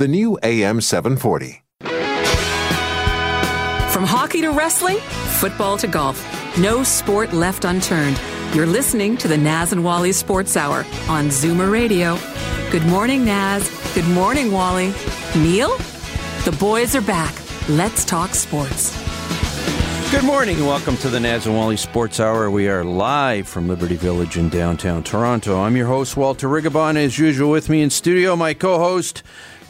the new AM 740. From hockey to wrestling, football to golf, no sport left unturned. You're listening to the Naz and Wally Sports Hour on Zoomer Radio. Good morning, Naz. Good morning, Wally. Neil? The boys are back. Let's talk sports. Good morning and welcome to the Naz and Wally Sports Hour. We are live from Liberty Village in downtown Toronto. I'm your host, Walter Rigobon. As usual, with me in studio, my co host,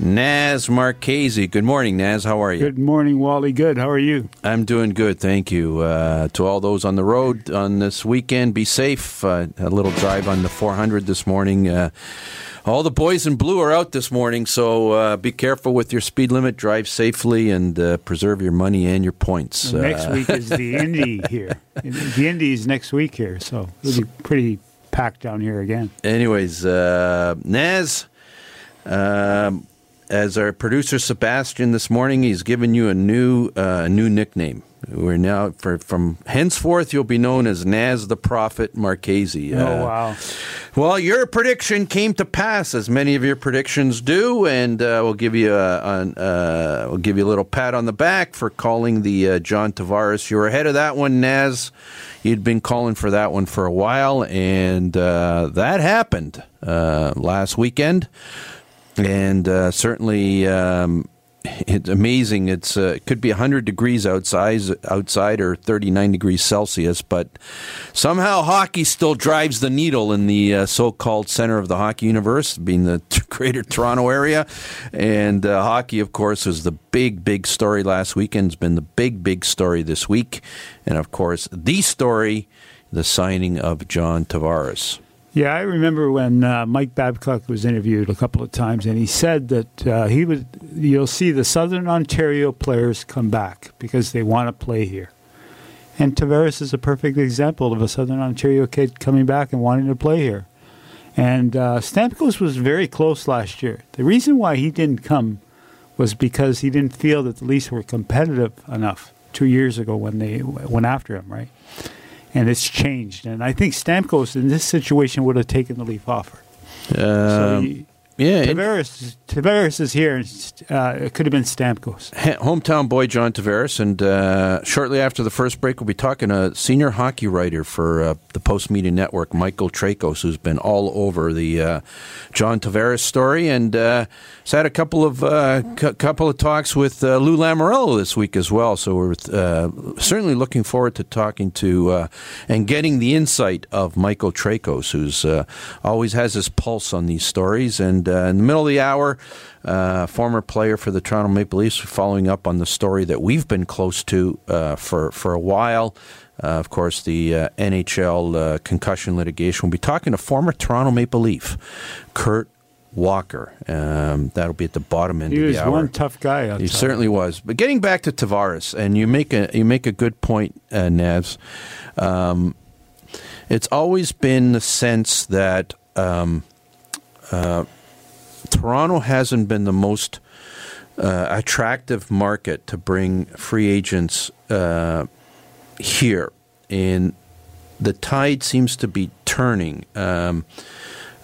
Naz Marchese. Good morning, Naz. How are you? Good morning, Wally. Good. How are you? I'm doing good, thank you. Uh, to all those on the road on this weekend, be safe. Uh, a little drive on the 400 this morning. Uh, all the boys in blue are out this morning, so uh, be careful with your speed limit. Drive safely and uh, preserve your money and your points. Next Uh, week is the Indy here. The Indy is next week here, so it'll be pretty packed down here again. Anyways, uh, Naz, um, as our producer Sebastian this morning, he's given you a new uh, new nickname. We're now for, from henceforth you'll be known as Naz the Prophet Marchese. Uh, oh wow! Well, your prediction came to pass, as many of your predictions do, and uh, we'll give you a, a uh, we'll give you a little pat on the back for calling the uh, John Tavares. You were ahead of that one, Naz. You'd been calling for that one for a while, and uh, that happened uh, last weekend, and uh, certainly. Um, it's amazing. It's uh, it could be 100 degrees outside, outside or 39 degrees Celsius, but somehow hockey still drives the needle in the uh, so-called center of the hockey universe, being the Greater Toronto area. And uh, hockey, of course, was the big, big story last weekend. It's been the big, big story this week, and of course, the story, the signing of John Tavares. Yeah, I remember when uh, Mike Babcock was interviewed a couple of times, and he said that uh, he would. You'll see the Southern Ontario players come back because they want to play here, and Tavares is a perfect example of a Southern Ontario kid coming back and wanting to play here. And uh, Stamkos was very close last year. The reason why he didn't come was because he didn't feel that the Leafs were competitive enough two years ago when they went after him, right? And it's changed. And I think Stamkos in this situation would have taken the Leaf offer. so Um, he, yeah, Tavares, Tavares is here. Uh, it could have been Stamkos. Hometown boy John Tavares, and uh, shortly after the first break, we'll be talking to a senior hockey writer for uh, the Post Media Network, Michael Traikos, who's been all over the uh, John Tavares story, and uh, has had a couple of uh, couple of talks with uh, Lou Lamoriello this week as well. So we're certainly looking forward to talking to and getting the insight of Michael Traikos, who's always has his pulse on these stories. And in the middle of the hour, uh, former player for the Toronto Maple Leafs, following up on the story that we've been close to uh, for for a while. Uh, of course, the uh, NHL uh, concussion litigation. We'll be talking to former Toronto Maple Leaf, Kurt Walker. Um, that'll be at the bottom end He of was the hour. one tough guy. I'll He certainly was. But getting back to Tavares, and you make a you make a good point, uh, Navs. Um, it's always been the sense that um, uh, Toronto hasn't been the most uh, attractive market to bring free agents uh, here, and the tide seems to be turning. Um,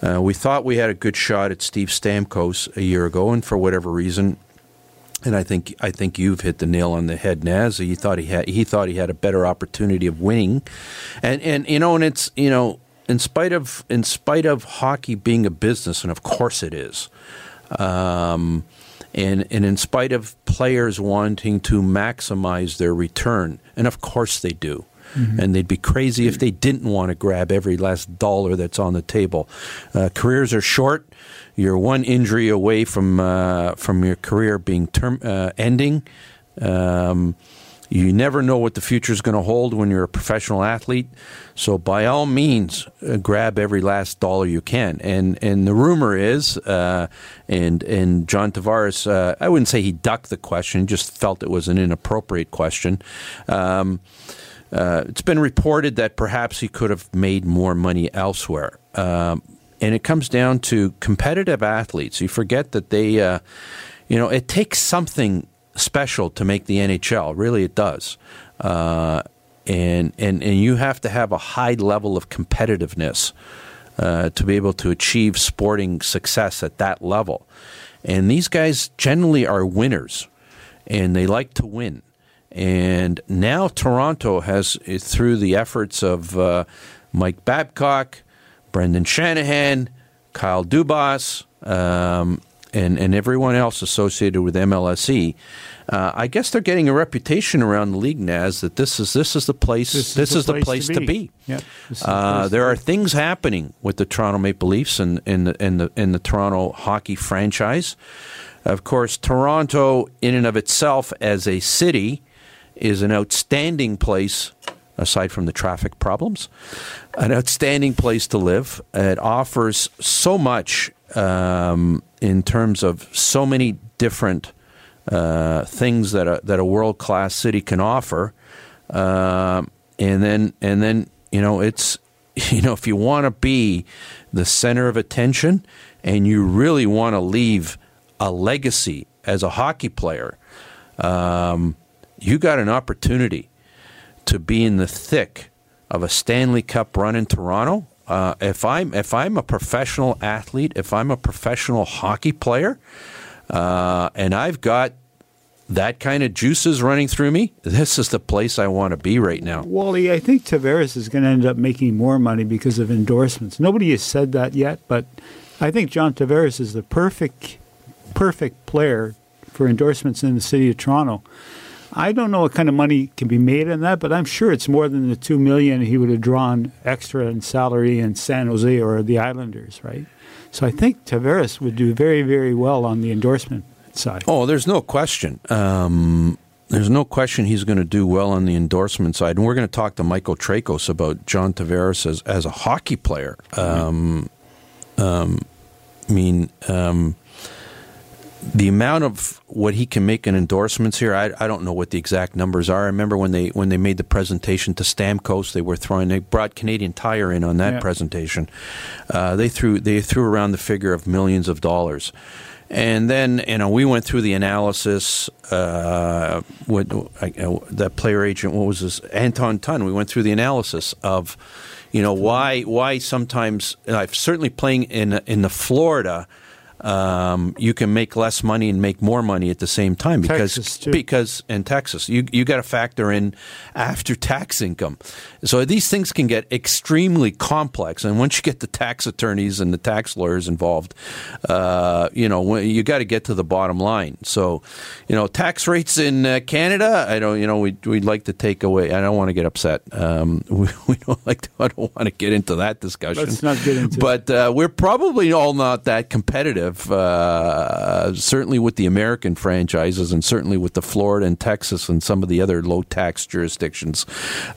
uh, we thought we had a good shot at Steve Stamkos a year ago, and for whatever reason, and I think I think you've hit the nail on the head, Naz. He thought he had he thought he had a better opportunity of winning, and and you know, and it's you know, in spite of in spite of hockey being a business, and of course it is, um, and and in spite of players wanting to maximize their return, and of course they do. And they'd be crazy if they didn't want to grab every last dollar that's on the table. Uh, careers are short. You're one injury away from uh, from your career being term uh, ending. Um, You never know what the future is going to hold when you're a professional athlete. So, by all means, uh, grab every last dollar you can. And and the rumor is, uh, and and John Tavares, uh, I wouldn't say he ducked the question, just felt it was an inappropriate question. Um, uh, it's been reported that perhaps he could have made more money elsewhere. Um, and it comes down to competitive athletes. You forget that they, uh, you know, it takes something special to make the NHL. Really, it does. Uh, and, and, and you have to have a high level of competitiveness uh, to be able to achieve sporting success at that level. And these guys generally are winners, and they like to win. And now Toronto has, through the efforts of uh, Mike Babcock, Brendan Shanahan, Kyle Dubas, um, and, and everyone else associated with MLSE, uh, I guess they're getting a reputation around the league, Naz, that this is this is the place. This, this is, the place, place to be. Yep, uh, there are things happening with the Toronto Maple Leafs and, and, the, and, the, and the Toronto hockey franchise. Of course, Toronto, in and of itself, as a city, is an outstanding place aside from the traffic problems, an outstanding place to live. It offers so much um, in terms of so many different uh, things that a, that a world class city can offer, uh, and then and then you know it's you know if you want to be the center of attention and you really want to leave a legacy as a hockey player, um, you got an opportunity to be in the thick of a Stanley Cup run in Toronto. Uh, if I'm if I'm a professional athlete, if I'm a professional hockey player, uh, and I've got that kind of juices running through me, this is the place I want to be right now. Wally, I think Tavares is going to end up making more money because of endorsements. Nobody has said that yet, but I think John Tavares is the perfect perfect player for endorsements in the city of Toronto. I don't know what kind of money can be made on that, but I'm sure it's more than the two million he would have drawn extra in salary in San Jose or the Islanders, right? So I think Tavares would do very, very well on the endorsement side. Oh, there's no question. Um, there's no question he's going to do well on the endorsement side, and we're going to talk to Michael Traikos about John Tavares as as a hockey player. Um, um, I mean um, the amount of what he can make in endorsements here, I, I don't know what the exact numbers are. I remember when they when they made the presentation to Stamkos, they were throwing they brought Canadian Tire in on that yeah. presentation. Uh, they threw they threw around the figure of millions of dollars. And then you know we went through the analysis. Uh, what uh, that player agent? What was this? Anton Tun. We went through the analysis of, you know, why why sometimes certainly playing in in the Florida um, you can make less money and make more money at the same time because because in Texas you you got to factor in after tax income. So these things can get extremely complex, and once you get the tax attorneys and the tax lawyers involved, uh, you know you got to get to the bottom line. So you know tax rates in uh, Canada, I don't you know we we'd like to take away. I don't want to get upset. Um, we, we, don't like to, I don't want to get into that discussion. Let's not get into. But uh, we're probably all not that competitive uh, certainly with the American franchises, and certainly with the Florida and Texas and some of the other low tax jurisdictions.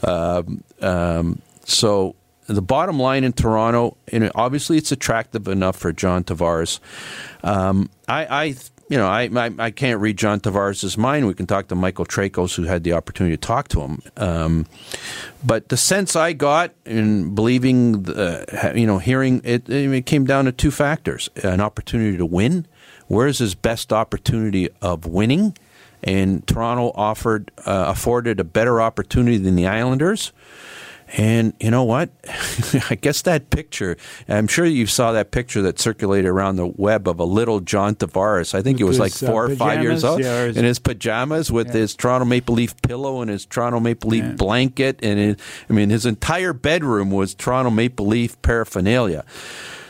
Um, um, so the bottom line in Toronto, and obviously it's attractive enough for John Tavares. Um, I, I you know, I, I, I can't read John Tavares' mind. We can talk to Michael Traikos, who had the opportunity to talk to him. Um, but the sense I got in believing, the, you know, hearing it, it came down to two factors: an opportunity to win. Where's his best opportunity of winning? And Toronto offered uh, afforded a better opportunity than the Islanders. And you know what? I guess that picture, I'm sure you saw that picture that circulated around the web of a little John Tavares. I think he was like uh, four uh, or five years old yeah, in his pajamas with yeah. his Toronto Maple Leaf pillow and his Toronto Maple Leaf yeah. blanket. And it, I mean, his entire bedroom was Toronto Maple Leaf paraphernalia.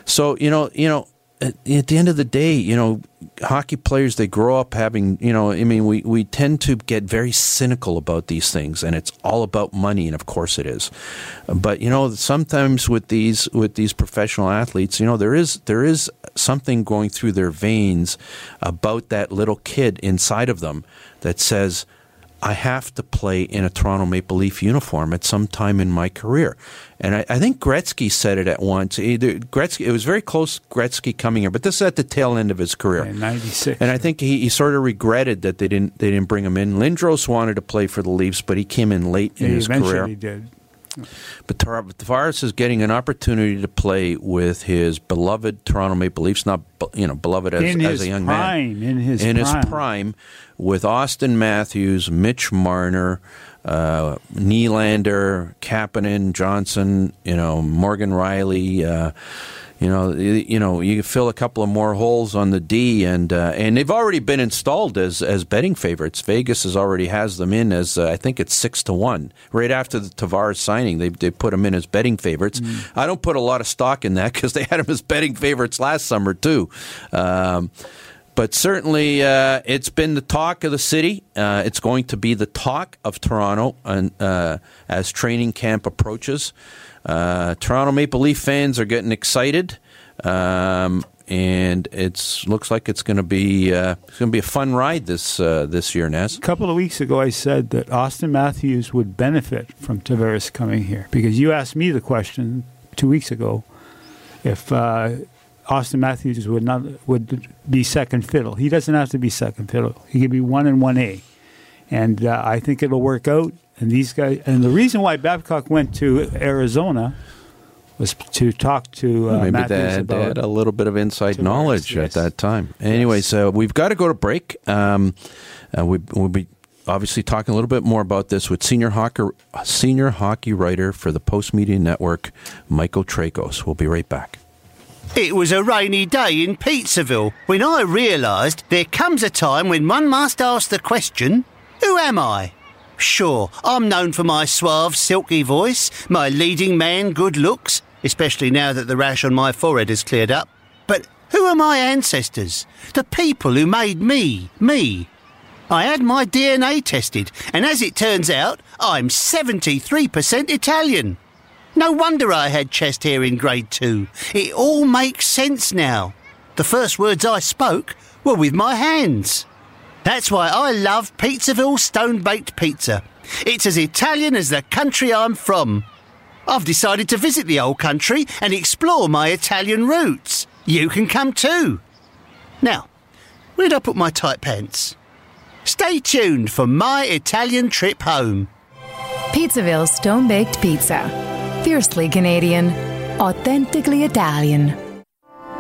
So, you know, you know, at, at the end of the day, you know, hockey players they grow up having you know i mean we, we tend to get very cynical about these things and it's all about money and of course it is. But you know sometimes with these with these professional athletes you know there is there is something going through their veins about that little kid inside of them that says I have to play in a Toronto Maple Leaf uniform at some time in my career. And I, I think Gretzky said it at once. Either Gretzky, it was very close Gretzky coming here, but this is at the tail end of his career. In '96, and I think he, he sort of regretted that they didn't they didn't bring him in. Lindros wanted to play for the Leafs, but he came in late yeah, in his career. He did. But Tavares is getting an opportunity to play with his beloved Toronto Maple Leafs, not you know beloved as, as a young prime, man, in his in prime. his prime, with Auston Matthews, Mitch Marner, uh, Nylander, Kapanen, Johnsson, you know Morgan Rielly. Uh, you know, you, you, know, you fill a couple of more holes on the D, and uh, and they've already been installed as as betting favorites. Vegas has already has them in as uh, I think it's six to one. Right after the Tavares signing, they they put them in as betting favorites. Mm. I don't put a lot of stock in that because they had them as betting favorites last summer too. Um, but certainly, uh, it's been the talk of the city. Uh, it's going to be the talk of Toronto and, uh, as training camp approaches. Uh, Toronto Maple Leaf fans are getting excited, um, and it looks like it's going to be uh, it's going to be a fun ride this uh, this year. Naz. A couple of weeks ago, I said that Auston Matthews would benefit from Tavares coming here because you asked me the question two weeks ago if uh, Auston Matthews would not would be second fiddle. He doesn't have to be second fiddle. He could be one and one A, and uh, I think it'll work out. And these guys, and the reason why Babcock went to Arizona was to talk to uh, Maybe Matthews they had, about they had a little bit of inside knowledge yes. at that time. Anyways, uh, we've got to go to break. Um, uh, we, we'll be obviously talking a little bit more about this with senior hockey senior hockey writer for the Post Media Network, Michael Traikos. We'll be right back. It was a rainy day in Pizzaville when I realised there comes a time when one must ask the question, who am I? Sure, I'm known for my suave, silky voice, my leading man good looks, especially now that the rash on my forehead has cleared up. But who are my ancestors? The people who made me, me. I had my DNA tested, and as it turns out, I'm 73% Italian. No wonder I had chest hair in grade two. It all makes sense now. The first words I spoke were with my hands. That's why I love Pizzaville Stone Baked Pizza. It's as Italian as the country I'm from. I've decided to visit the old country and explore my Italian roots. You can come too. Now, where'd I put my tight pants? Stay tuned for my Italian trip home. Pizzaville Stone Baked Pizza. Fiercely Canadian, authentically Italian.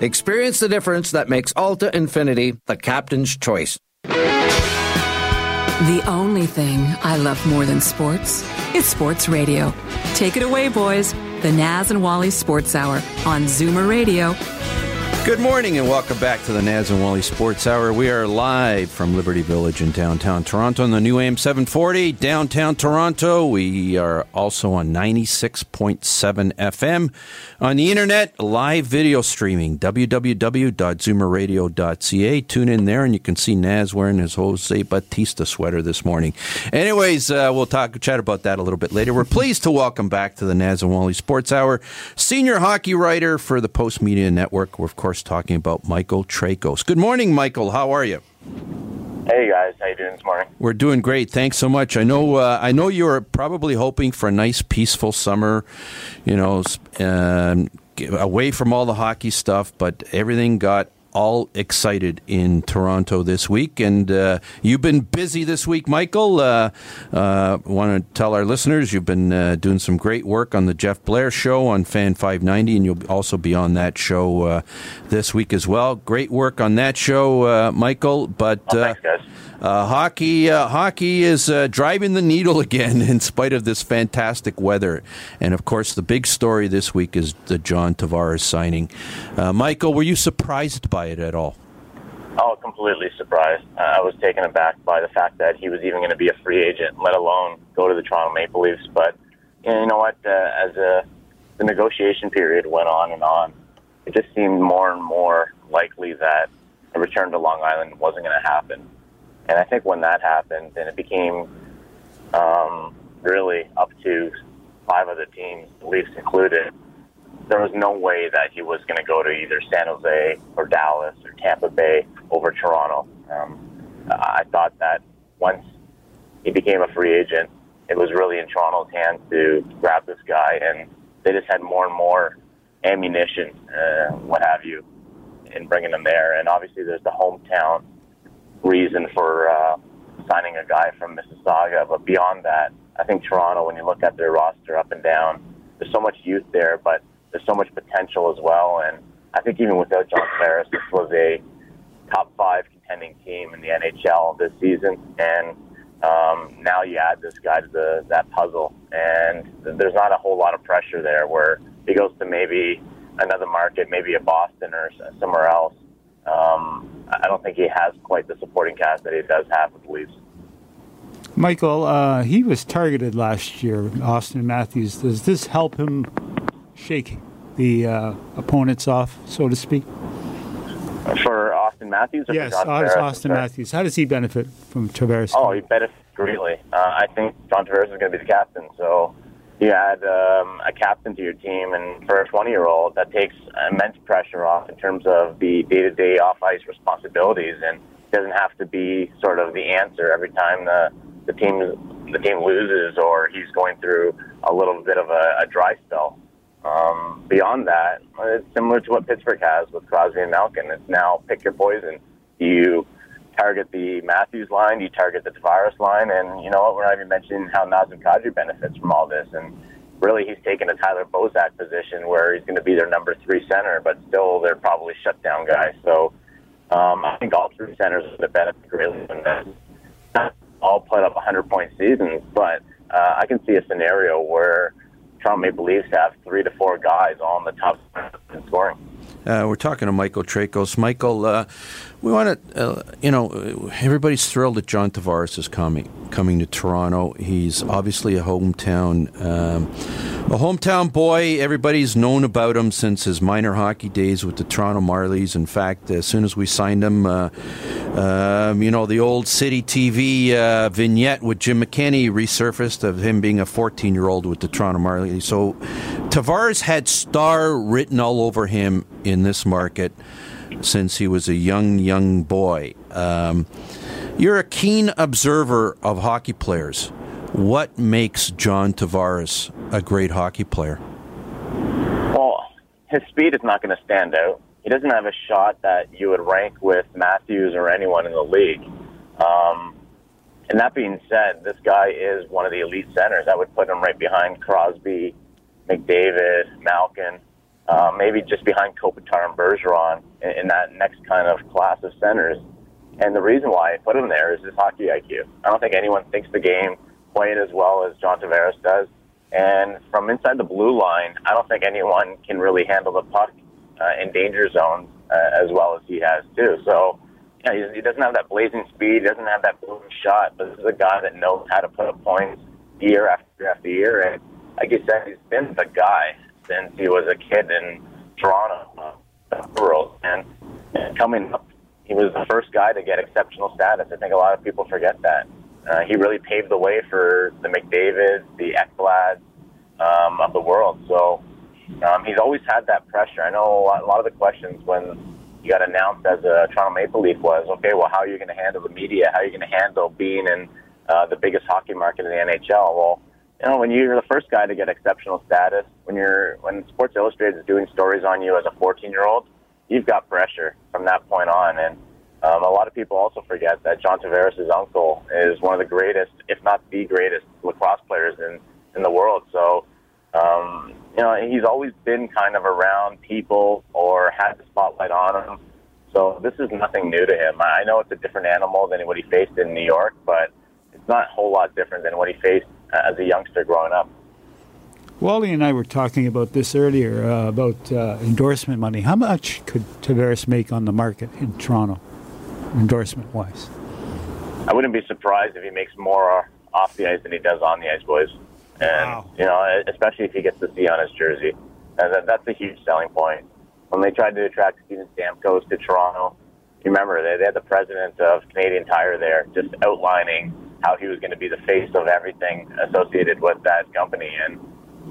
Experience the difference that makes Alta Infiniti the captain's choice. The only thing I love more than sports is sports radio. Take it away, boys. The Naz and Wally Sports Hour on Zoomer Radio. Good morning and welcome back to the Naz and Wally Sports Hour. We are live from Liberty Village in downtown Toronto on the new AM 740 downtown Toronto. We are also on 96.7 FM on the internet, live video streaming www.zoomerradio.ca. Tune in there and you can see Naz wearing his Jose Bautista sweater this morning. Anyways, uh, we'll talk chat about that a little bit later. We're pleased to welcome back to the Naz and Wally Sports Hour senior hockey writer for the Post Media Network. We're of course talking about Michael Traikos. Good morning, Michael. How are you? Hey guys, how you doing this morning? We're doing great. Thanks so much. I know. Uh, I know you're probably hoping for a nice, peaceful summer. You know, um, away from all the hockey stuff, but everything got all excited in Toronto this week. And uh, you've been busy this week, Michael. Uh, uh, Want to tell our listeners you've been uh, doing some great work on the Jeff Blair show on Fan 590, and you'll also be on that show uh, this week as well. Great work on that show, uh, Michael. But oh, thanks, guys. Uh, hockey, uh, hockey is uh, driving the needle again in spite of this fantastic weather. And of course, the big story this week is the John Tavares signing. Uh, Michael, were you surprised by it at all? Oh, completely surprised. Uh, I was taken aback by the fact that he was even going to be a free agent, let alone go to the Toronto Maple Leafs. But you know what? Uh, as the negotiation period went on and on, it just seemed more and more likely that a return to Long Island wasn't going to happen. And I think when that happened, and it became um, really up to five other teams, the Leafs included, there was no way that he was going to go to either San Jose or Dallas or Tampa Bay over Toronto. Um, I thought that once he became a free agent, it was really in Toronto's hands to grab this guy, and they just had more and more ammunition, uh, what have you, in bringing him there. And obviously, there's the hometown reason for uh, signing a guy from Mississauga. But beyond that, I think Toronto, when you look at their roster up and down, there's so much youth there, but there's so much potential as well. And I think even without John Tavares, this was a top five contending team in the NHL this season. And um, now you add this guy to the, that puzzle, and there's not a whole lot of pressure there. Where he goes to maybe another market, maybe a Boston or somewhere else. Um, I don't think he has quite the supporting cast that he does have with the Leafs. Michael, uh, he was targeted last year, Auston Matthews. Does this help him shake the uh, opponents off, so to speak? For Auston Matthews? yes, Auston Matthews. How does he benefit from Tavares? Oh, he benefits greatly. Uh, I think John Tavares is going to be the captain, so you add um, a captain to your team, and for a 20 year old, that takes immense pressure off in terms of the day to day off ice responsibilities, and doesn't have to be sort of the answer every time the the team the team loses or he's going through a little bit of a, a dry spell. Um, beyond that, it's similar to what Pittsburgh has with Crosby and Malkin. It's now pick your poison. You target the Matthews line, you target the Tavares line, and you know what? We're not even mentioning how Nazem Kadri benefits from all this. And really, he's taken a Tyler Bozak position where he's going to be their number three center, but still they're probably shut down guys. So um, I think all three centers are to benefit greatly from this. All put up 100 point seasons, but uh, I can see a scenario where Toronto Maple Leafs have three to four guys in the top in scoring. Uh, we're talking to Michael Traikos. Michael, uh, we want to, uh, you know, everybody's thrilled that John Tavares is coming coming to Toronto. He's obviously a hometown, um, a hometown boy. Everybody's known about him since his minor hockey days with the Toronto Marlies. In fact, as soon as we signed him, uh, um, you know, the old City TV uh, vignette with Jim McKenny resurfaced of him being a 14 year old with the Toronto Marlies. So Tavares had star written all over him in this market since he was a young, young boy. Um, you're a keen observer of hockey players. What makes John Tavares a great hockey player? Well, his speed is not going to stand out. He doesn't have a shot that you would rank with Matthews or anyone in the league. Um, and that being said, this guy is one of the elite centers. I would put him right behind Crosby, McDavid, Malkin uh, maybe just behind Kopitar and Bergeron in, in that next kind of class of centers. And the reason why I put him there is his hockey IQ. I don't think anyone thinks the game quite as well as John Tavares does. And from inside the blue line, I don't think anyone can really handle the puck uh, in danger zones uh, as well as he has too. So, you know, he, doesn't have that blazing speed, he doesn't have that boom shot, but this is a guy that knows how to put up points year after year after year. And like you said, he's been the guy since he was a kid in Toronto, uh, world, and, coming up, he was the first guy to get exceptional status. I think a lot of people forget that. Uh, he really paved the way for the McDavids, the Ekblads um, of the world. So um, he's always had that pressure. I know a lot, a lot of the questions when he got announced as a Toronto Maple Leaf was, okay, well, how are you going to handle the media? How are you going to handle being in uh, the biggest hockey market in the NHL? Well, you know, when you're the first guy to get exceptional status, when you're when Sports Illustrated is doing stories on you as a 14 year old, you've got pressure from that point on. And um, a lot of people also forget that John Tavares' uncle is one of the greatest, if not the greatest, lacrosse players in in the world. So, um, you know, he's always been kind of around people or had the spotlight on him. So this is nothing new to him. I know it's a different animal than what he faced in New York, but it's not a whole lot different than what he faced as a youngster growing up. Wally and I were talking about this earlier uh, about uh, endorsement money. How much could Tavares make on the market in Toronto, endorsement wise? I wouldn't be surprised if he makes more off the ice than he does on the ice, boys. And Wow. you know, especially if he gets to see on his jersey, and that, that's a huge selling point. When they tried to attract Steven Stamkos to Toronto, you remember they, they had the president of Canadian Tire there, just outlining how he was going to be the face of everything associated with that company. And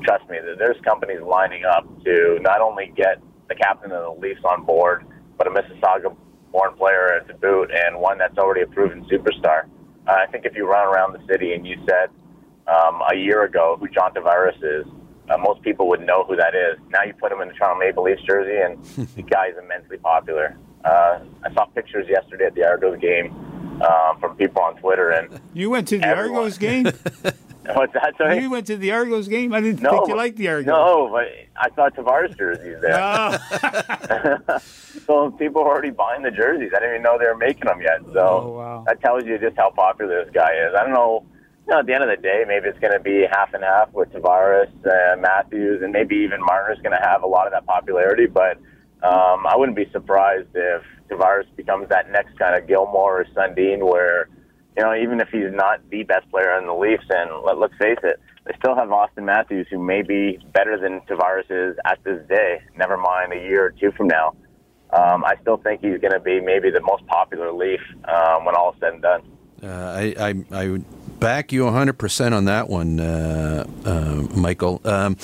trust me, there's companies lining up to not only get the captain of the Leafs on board, but a Mississauga-born player to boot, and one that's already a proven superstar. Uh, I think if you run around the city and you said um, a year ago who John Tavares is, uh, most people would know who that is. Now you put him in the Toronto Maple Leafs jersey, and the guy is immensely popular. Uh, I saw pictures yesterday at the Argos game um, from people on Twitter, and You went to the Everyone. Argos game? what's that? Sorry? you went to the Argos game? I didn't no, think you liked the Argos. No, but I saw Tavares jerseys there. Ah, so people are already buying the jerseys. I didn't even know they were making them yet. So Oh, wow. that tells you just how popular this guy is. I don't know. You know, at the end of the day, maybe it's going to be half and half with Tavares, uh, Matthews, and maybe even Marner's going to have a lot of that popularity. But um, I wouldn't be surprised if Tavares becomes that next kind of Gilmour or Sundin, where you know, even if he's not the best player on the Leafs, and let, let's face it, they still have Auston Matthews, who may be better than Tavares is at this day. Never mind a year or two from now. Um, I still think he's going to be maybe the most popular Leaf um, when all is said and done. Uh, I, I, I back you 100% on that one, uh, uh, Michael. Um,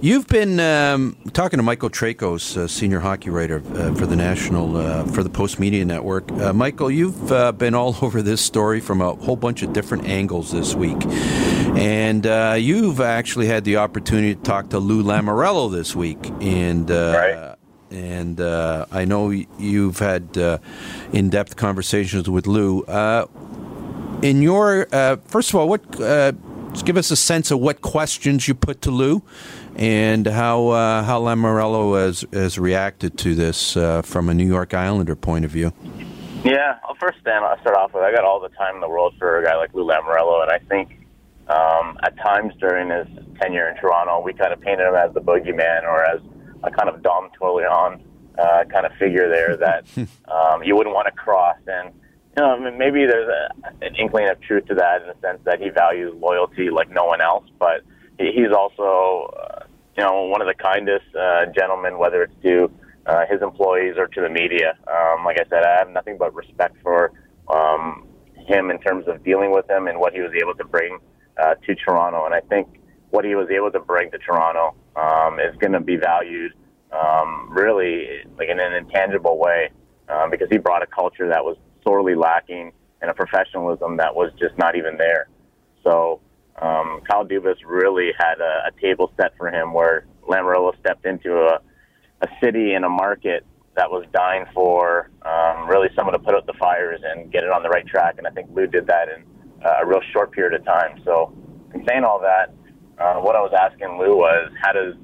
you've been um, talking to Michael Traikos, uh, senior hockey writer uh, for the National, uh, for the Post Media Network. Uh, Michael, you've uh, been all over this story from a whole bunch of different angles this week. And uh, you've actually had the opportunity to talk to Lou Lamoriello this week. And uh, Right. and uh, I know you've had uh, in-depth conversations with Lou. Uh, in your uh, first of all, what uh, just give us a sense of what questions you put to Lou, and how uh, how Lamoriello has has reacted to this uh, from a New York Islander point of view. Yeah, well, first, Dan, I'll start off with I got all the time in the world for a guy like Lou Lamoriello, and I think um, at times during his tenure in Toronto, we kind of painted him as the boogeyman or as a kind of Don Corleone uh, kind of figure there that um, you wouldn't want to cross. And know, maybe there's a, an inkling of truth to that in the sense that he values loyalty like no one else, but he's also, uh, you know, one of the kindest uh, gentlemen, whether it's to uh, his employees or to the media. Um, like I said, I have nothing but respect for um, him in terms of dealing with him and what he was able to bring uh, to Toronto. And I think what he was able to bring to Toronto um, is going to be valued um, really like in an intangible way um, because he brought a culture that was sorely lacking and a professionalism that was just not even there. So um, Kyle Dubas really had a, a table set for him where Lamoriello stepped into a, a city and a market that was dying for um, really someone to put out the fires and get it on the right track. And I think Lou did that in uh, a real short period of time. So, in saying all that, uh, what I was asking Lou was, how does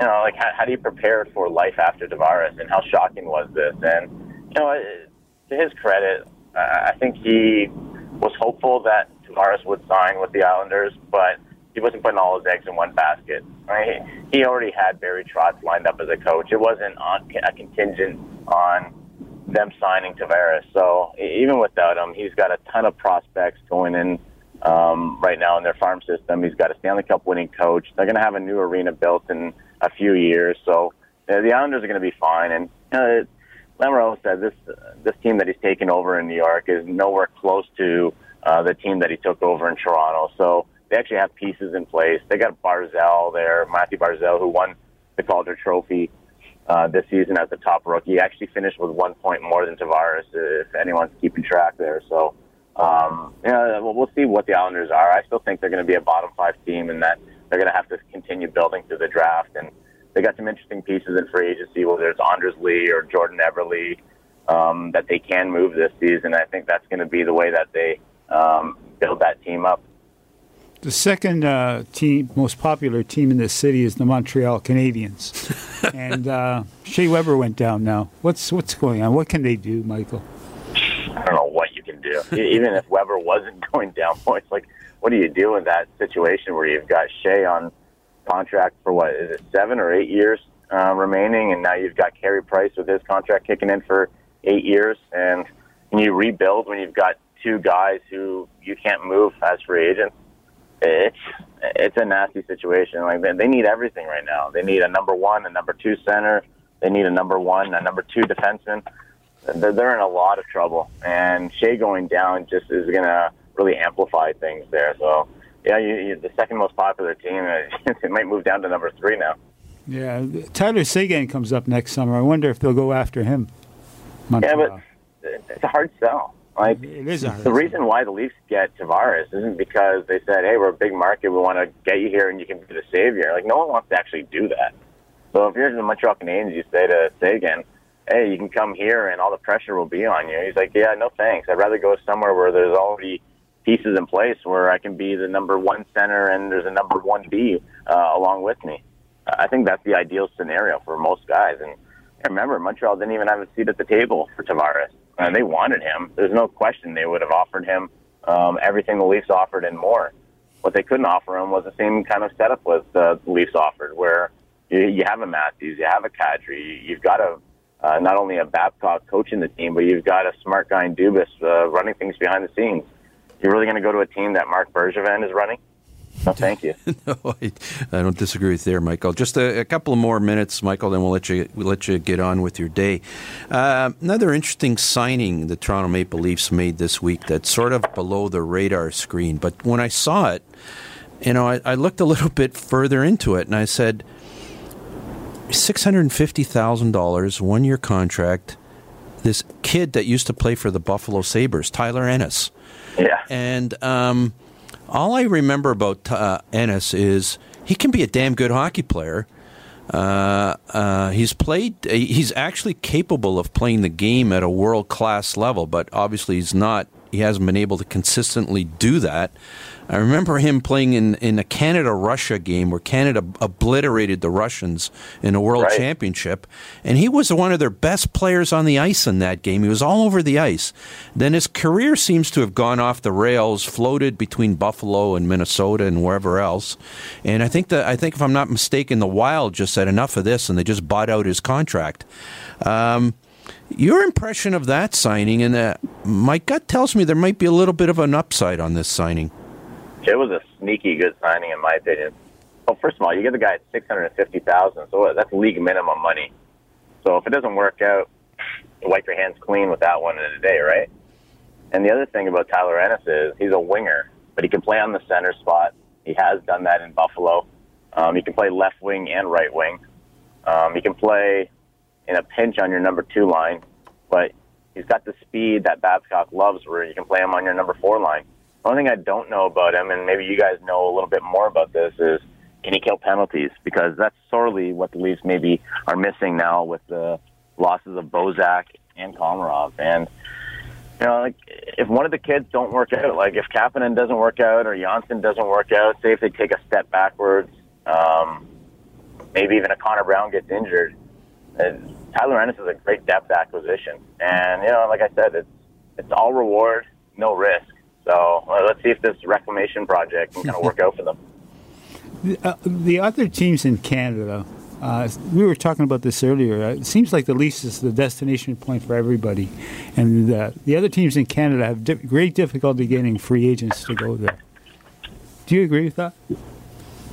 you know, like how, how do you prepare for life after Tavares, and how shocking was this? And you know, to his credit, I think he was hopeful that Tavares would sign with the Islanders, but he wasn't putting all his eggs in one basket. Right? He already had Barry Trotz lined up as a coach. It wasn't on a contingent on them signing Tavares. So even without him, he's got a ton of prospects going in um, right now in their farm system. He's got a Stanley Cup winning coach. They're going to have a new arena built in a few years. So uh, the Islanders are going to be fine. And uh, Lamoriello said this this team that he's taken over in New York is nowhere close to uh, the team that he took over in Toronto. So they actually have pieces in place. They got Barzal there, Mathew Barzal, who won the Calder Trophy uh, this season as the top rookie. He actually finished with one point more than Tavares, if anyone's keeping track there. So, um, yeah, well, we'll see what the Islanders are. I still think they're going to be a bottom five team, and that they're going to have to continue building through the draft. And they got some interesting pieces in free agency, whether it's Anders Lee or Jordan Eberle, um, that they can move this season. I think that's going to be the way that they um, build that team up. The second uh, team, most popular team in this city is the Montreal Canadiens, and uh, Shea Weber went down now. What's what's going on? What can they do, Michael? I don't know what you can do. Even if Weber wasn't going down, it's like, what do you do in that situation where you've got Shea on contract for what is it, seven or eight years uh, remaining, and now you've got Carey Price with his contract kicking in for eight years, and can you rebuild when you've got two guys who you can't move as free agents? it's it's a nasty situation. Like they, they need everything right now. They need a number one, a number two center. They need a number one, a number two defenseman. They're, they're in a lot of trouble, and Shea going down just is going to really amplify things there. So, yeah, you, you, the second most popular team, uh, it might move down to number three now. Yeah, Tyler Seguin comes up next summer. I wonder if they'll go after him. Montreal. Yeah, but it's a hard sell. Like it is the reason why the Leafs get Tavares isn't because they said, "Hey, we're a big market. We want to get you here, and you can be the savior." Like no one wants to actually do that. So if you're in the Montreal Canadiens, you say to Seguin, "Hey, you can come here, and all the pressure will be on you." He's like, "Yeah, no thanks. I'd rather go somewhere where there's already pieces in place where I can be the number one center, and there's a number one B uh, along with me." I think that's the ideal scenario for most guys. And remember, Montreal didn't even have a seat at the table for Tavares and they wanted him. There's no question they would have offered him um, everything the Leafs offered and more. What they couldn't offer him was the same kind of setup was uh, the Leafs offered, where you, you have a Matthews, you have a Kadri, you've got a uh, not only a Babcock coaching the team, but you've got a smart guy in Dubas uh, running things behind the scenes. You're really going to go to a team that Marc Bergevin is running? No, thank you. no, I, I, don't disagree with there, Michael. Just a, a, couple of more minutes, Michael, then we'll let you we'll let you get on with your day. Uh, another interesting signing the Toronto Maple Leafs made this week that's sort of below the radar screen, but when I saw it, you know, I, I looked a little bit further into it, and I said, six hundred fifty thousand dollars, one year contract. This kid that used to play for the Buffalo Sabres, Tyler Ennis. Yeah, and. Um, all I remember about uh, Ennis is he can be a damn good hockey player. Uh, uh, he's played. He's actually capable of playing the game at a world class level, but obviously he's not. He hasn't been able to consistently do that. I remember him playing in, in a Canada Russia game where Canada obliterated the Russians in a world right. championship. And he was one of their best players on the ice in that game. He was all over the ice. Then his career seems to have gone off the rails, floated between Buffalo and Minnesota and wherever else. And I think that I think if I'm not mistaken, the Wild just said enough of this and they just bought out his contract. Um, your impression of that signing, and uh, my gut tells me there might be a little bit of an upside on this signing it was a sneaky good signing in my opinion. Well, first of all, you get the guy at six hundred and fifty thousand, so that's league minimum money. So if it doesn't work out, wipe your hands clean with that one in a day, right? And the other thing about Tyler Ennis is he's a winger, but he can play on the center spot. He has done that in Buffalo. Um, he can play left wing and right wing. Um, he can play in a pinch on your number two line, but he's got the speed that Babcock loves, where you can play him on your number four line. One thing I don't know about him, and maybe you guys know a little bit more about this, is can he kill penalties? Because that's sorely what the Leafs maybe are missing now with the losses of Bozak and Komarov. And you know, like if one of the kids don't work out, like if Kapanen doesn't work out or Johnsson doesn't work out, say if they take a step backwards, um, maybe even a Connor Brown gets injured. And Tyler Ennis is a great depth acquisition, and you know, like I said, it's it's all reward, no risk. So uh, let's see if this reclamation project can kind of work out for them. The, uh, the other teams in Canada, Uh, we were talking about this earlier. Uh, it seems like the Leafs is the destination point for everybody, and uh, the other teams in Canada have di- great difficulty getting free agents to go there. Do you agree with that?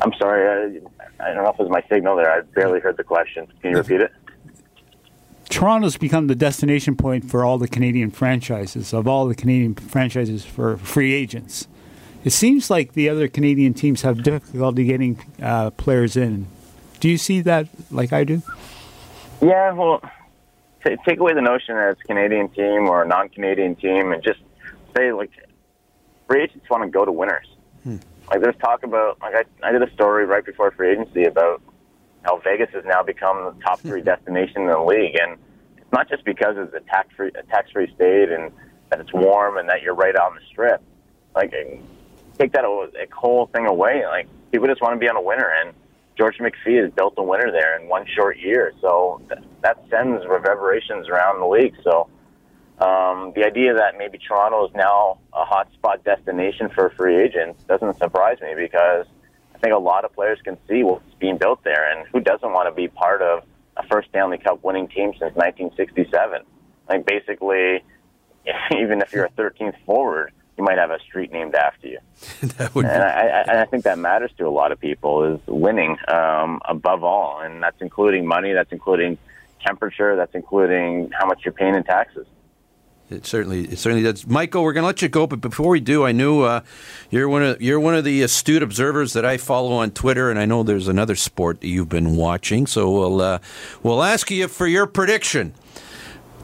I'm sorry. I, I don't know if it was my signal there. I barely heard the question. Can you repeat it? Toronto's become the destination point for all the Canadian franchises, of all the Canadian franchises for free agents. It seems like the other Canadian teams have difficulty getting uh, players in. Do you see that like I do? Yeah, well, t- take away the notion that it's a Canadian team or a non-Canadian team, and just say like free agents want to go to winners. Hmm. Like there's talk about like I, I did a story right before free agency about how Vegas has now become the top three hmm. destination in the league, and it's not just because it's a tax free a tax free state and that it's warm and that you're right on the strip. Like eh, take that eh, whole thing away. Like people just want to be on a winner, and George McPhee has built a winner there in one short year. So th- that sends reverberations around the league. So um, the idea that maybe Toronto is now a hotspot destination for free agents doesn't surprise me because think a lot of players can see what's being built there, and who doesn't want to be part of a first Stanley Cup winning team since 1967? Like basically, even if you're a 13th forward you might have a street named after you. that would and I, I, I think that matters to a lot of people is winning um, above all, and that's including money, that's including temperature, that's including how much you're paying in taxes. It certainly, it certainly does. Michael, we're going to let you go, but before we do, I knew uh, you're one of you're one of the astute observers that I follow on Twitter, and I know there's another sport that you've been watching. So we'll uh, we'll ask you for your prediction: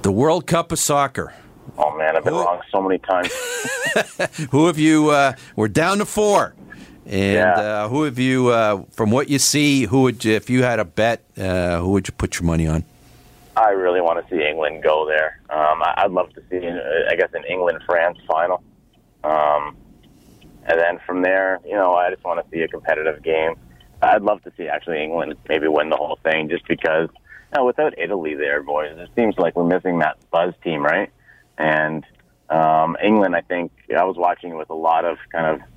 the World Cup of Soccer. Oh man, I've been Who- wrong so many times. Who have you? Uh, we're down to four. And Yeah. uh, who have you? Uh, from what you see, who would you, if you had a bet? Uh, who would you put your money on? I really want to see England go there. Um, I- I'd love to see, I guess, an England France final. Um, and then from there, you know, I just want to see a competitive game. I'd love to see actually England maybe win the whole thing, just because know, without Italy there, boys, it seems like we're missing that buzz team, right? And um, England, I think I was watching with a lot of kind of,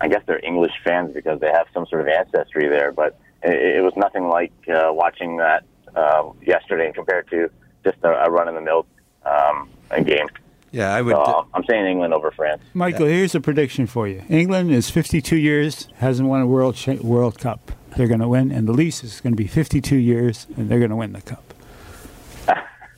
I guess they're English fans because they have some sort of ancestry there, but it, it was nothing like uh, watching that uh, yesterday compared to just a, a run in the mill um, a game. Yeah, I would. So I'm saying England over France. Michael, here's a prediction for you. England is 52 years, hasn't won a World cha- World Cup. They're going to win, and the Leafs is going to be 52 years, and they're going to win the cup.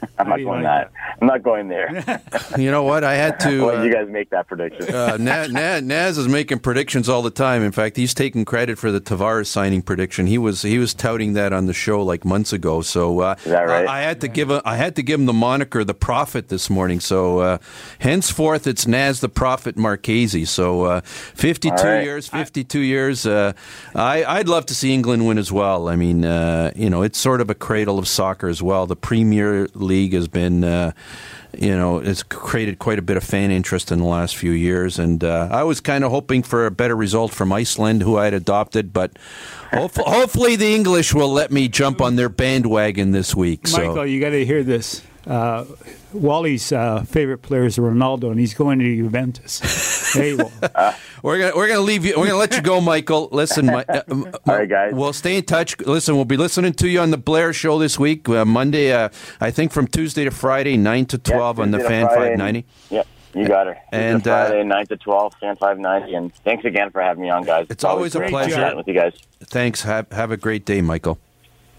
I'm not going like that. I'm not going there. you know what? I had to. well, uh, you guys make that prediction. Uh, Na- Na- Naz is making predictions all the time. In fact, he's taking credit for the Tavares signing prediction. He was he was touting that on the show like months ago. So uh, Is that right? I, I had to give a, I had to give him the moniker the Prophet this morning. So uh, henceforth, it's Naz the Prophet Marchese. So uh, fifty two All right. years, fifty two years. Uh, I I'd love to see England win as well. I mean, uh, you know, it's sort of a cradle of soccer as well. The Premier League has been. Uh, you know, it's created quite a bit of fan interest in the last few years. And uh, I was kind of hoping for a better result from Iceland, who I had adopted, but hopefully, hopefully the English will let me jump on their bandwagon this week. Michael, So you got to hear this. Uh, Wally's uh, favorite player is Ronaldo, and he's going to Juventus. Hey, well, we're gonna we're gonna leave you. We're gonna let you go, Michael. Listen, my, uh, All right, guys. We'll stay in touch. Listen, we'll be listening to you on the Blair Show this week, uh, Monday. Uh, I think from Tuesday to Friday, nine to Yeah, twelve on the Fan Friday Five Ninety. Yep, you got her. And, And uh, Friday, nine to twelve, fan five ninety. And thanks again for having me on, guys. It's always a great pleasure. chatting with you guys. Thanks. Have have a great day, Michael.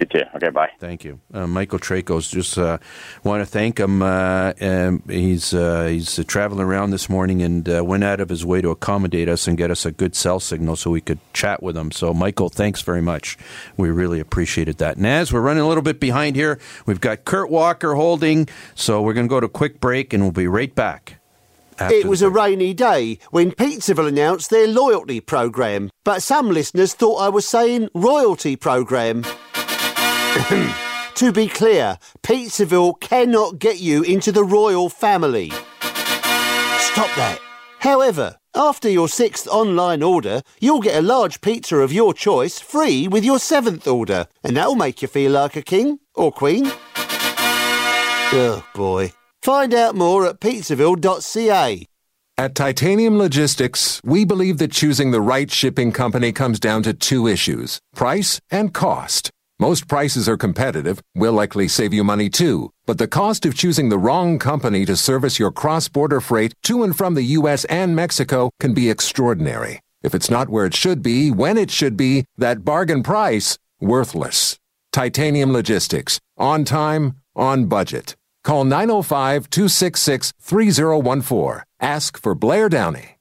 You too. Okay, bye. Thank you, uh, Michael Traikos. Just uh, want to thank him. Uh, um, he's uh, he's uh, traveling around this morning and uh, went out of his way to accommodate us and get us a good cell signal so we could chat with him. So, Michael, thanks very much. We really appreciated that. Naz, we're running a little bit behind here. We've got Kurt Walker holding, so we're going to go to a quick break and we'll be right back. after It was a rainy day when Pizzaville announced their loyalty program, but some listeners thought I was saying royalty program. to be clear, Pizzaville cannot get you into the royal family. Stop that. However, after your sixth online order, you'll get a large pizza of your choice free with your seventh order, and that'll make you feel like a king or queen. Oh boy. Find out more at pizzaville.ca. At Titanium Logistics, we believe that choosing the right shipping company comes down to two issues price and cost. Most prices are competitive, will likely save you money too, but the cost of choosing the wrong company to service your cross border freight to and from the U.S. and Mexico can be extraordinary. If it's not where it should be, when it should be, that bargain price, worthless. Titanium Logistics. On time, on budget. Call 905 266 3014. Ask for Blair Downey.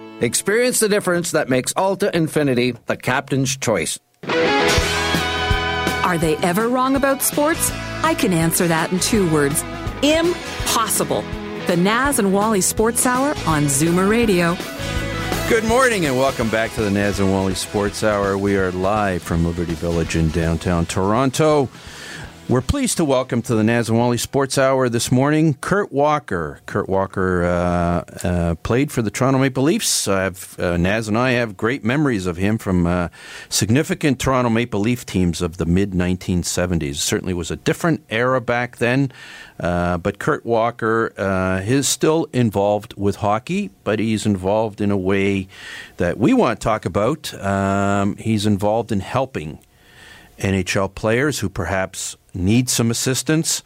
Experience the difference that makes Alta Infiniti the captain's choice. Are they ever wrong about sports? I can answer that in two words impossible. The Naz and Wally Sports Hour on Zoomer Radio. Good morning and welcome back to the Naz and Wally Sports Hour. We are live from Liberty Village in downtown Toronto. We're pleased to welcome to the Naz and Wally Sports Hour this morning Kurt Walker. Kurt Walker uh, uh, played for the Toronto Maple Leafs. I've, uh, Naz and I have great memories of him from uh, significant Toronto Maple Leaf teams of the mid 1970s. Certainly was a different era back then, uh, but Kurt Walker uh, is still involved with hockey, but he's involved in a way that we want to talk about. Um, he's involved in helping. NHL players who perhaps need some assistance.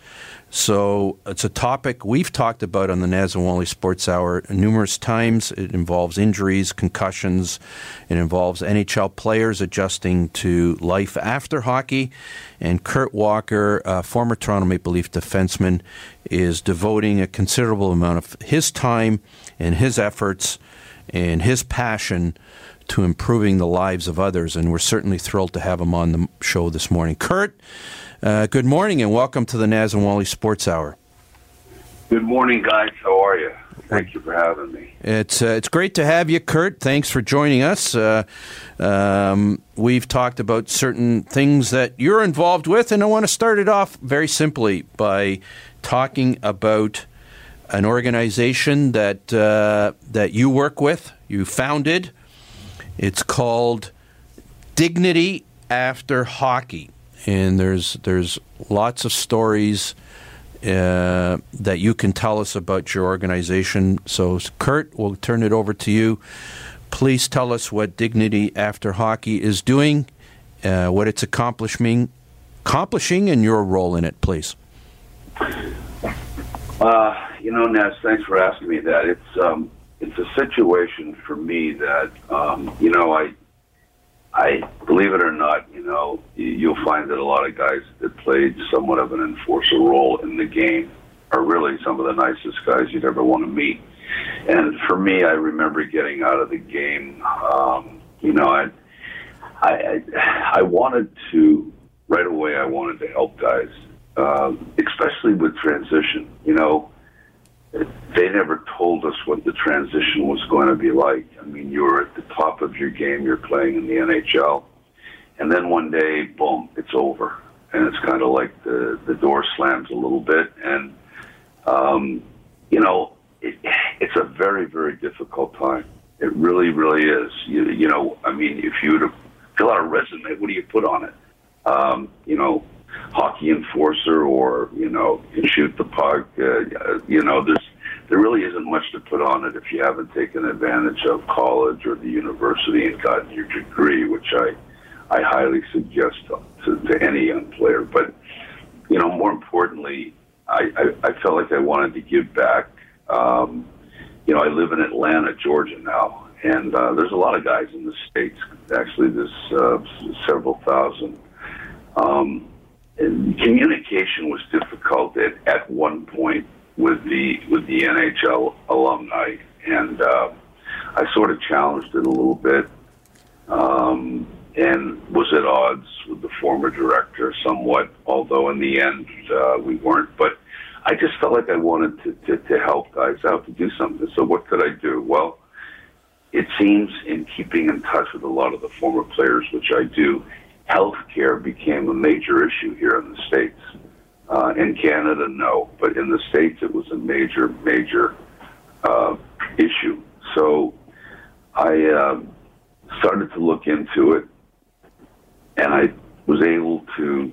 So it's a topic we've talked about on the Naz and Wally Sports Hour numerous times. It involves injuries, concussions. It involves NHL players adjusting to life after hockey. And Kurt Walker, former Toronto Maple Leaf defenseman, is devoting a considerable amount of his time and his efforts and his passion to improving the lives of others. And we're certainly thrilled to have him on the show this morning. Kurt, uh, good morning and welcome to the Naz and Wally Sports Hour. Good morning, guys. How are you? Thank you for having me. It's uh, it's great to have you, Kurt. Thanks for joining us. Uh, um, we've talked about certain things that you're involved with, and I want to start it off very simply by talking about an organization that uh, that you work with, you founded. It's called Dignity After Hockey, and there's there's lots of stories uh, that you can tell us about your organization. So, Kurt, we'll turn it over to you. Please tell us what Dignity After Hockey is doing, uh, what it's accomplishing, accomplishing, and your role in it, please. Uh, you know, Ness, thanks for asking me that. It's um, it's a situation for me that um, you know I I believe it or not, you know, you'll find that a lot of guys that played somewhat of an enforcer role in the game are really some of the nicest guys you'd ever want to meet. And for me, I remember getting out of the game. Um, you know, I, I, I wanted to right away. I wanted to help guys, um, especially with transition. You know, they never told us what the transition was going to be like. I mean, you were at the top of your game, you're playing in the NHL, and then one day, boom, it's over, and it's kind of like the the door slams a little bit, and um, you know, it, it's a very very difficult time. It really really is. You you know, I mean, if you were to fill out a resume, what do you put on it? Um, you know, hockey enforcer or you know shoot the puck. Uh, you know, there's there really isn't much to put on it if you haven't taken advantage of college or the university and gotten your degree, which I I highly suggest to, to any young player. But you know, more importantly, I, I, I felt like I wanted to give back. Um, you know, I live in Atlanta, Georgia now, and uh, there's a lot of guys in the states. Actually, there's uh, several thousand. Um, communication was difficult at, at one point with the with the NHL alumni, and uh, I sort of challenged it a little bit, um, and was at odds with the former director somewhat. Although in the end uh, we weren't, but I just felt like I wanted to, to to help guys out to do something. So what could I do? Well, it seems in keeping in touch with a lot of the former players, which I do, healthcare became a major issue here in the states. Uh, in Canada, no, but in the states, it was a major, major uh, issue. So I uh, started to look into it, and I was able to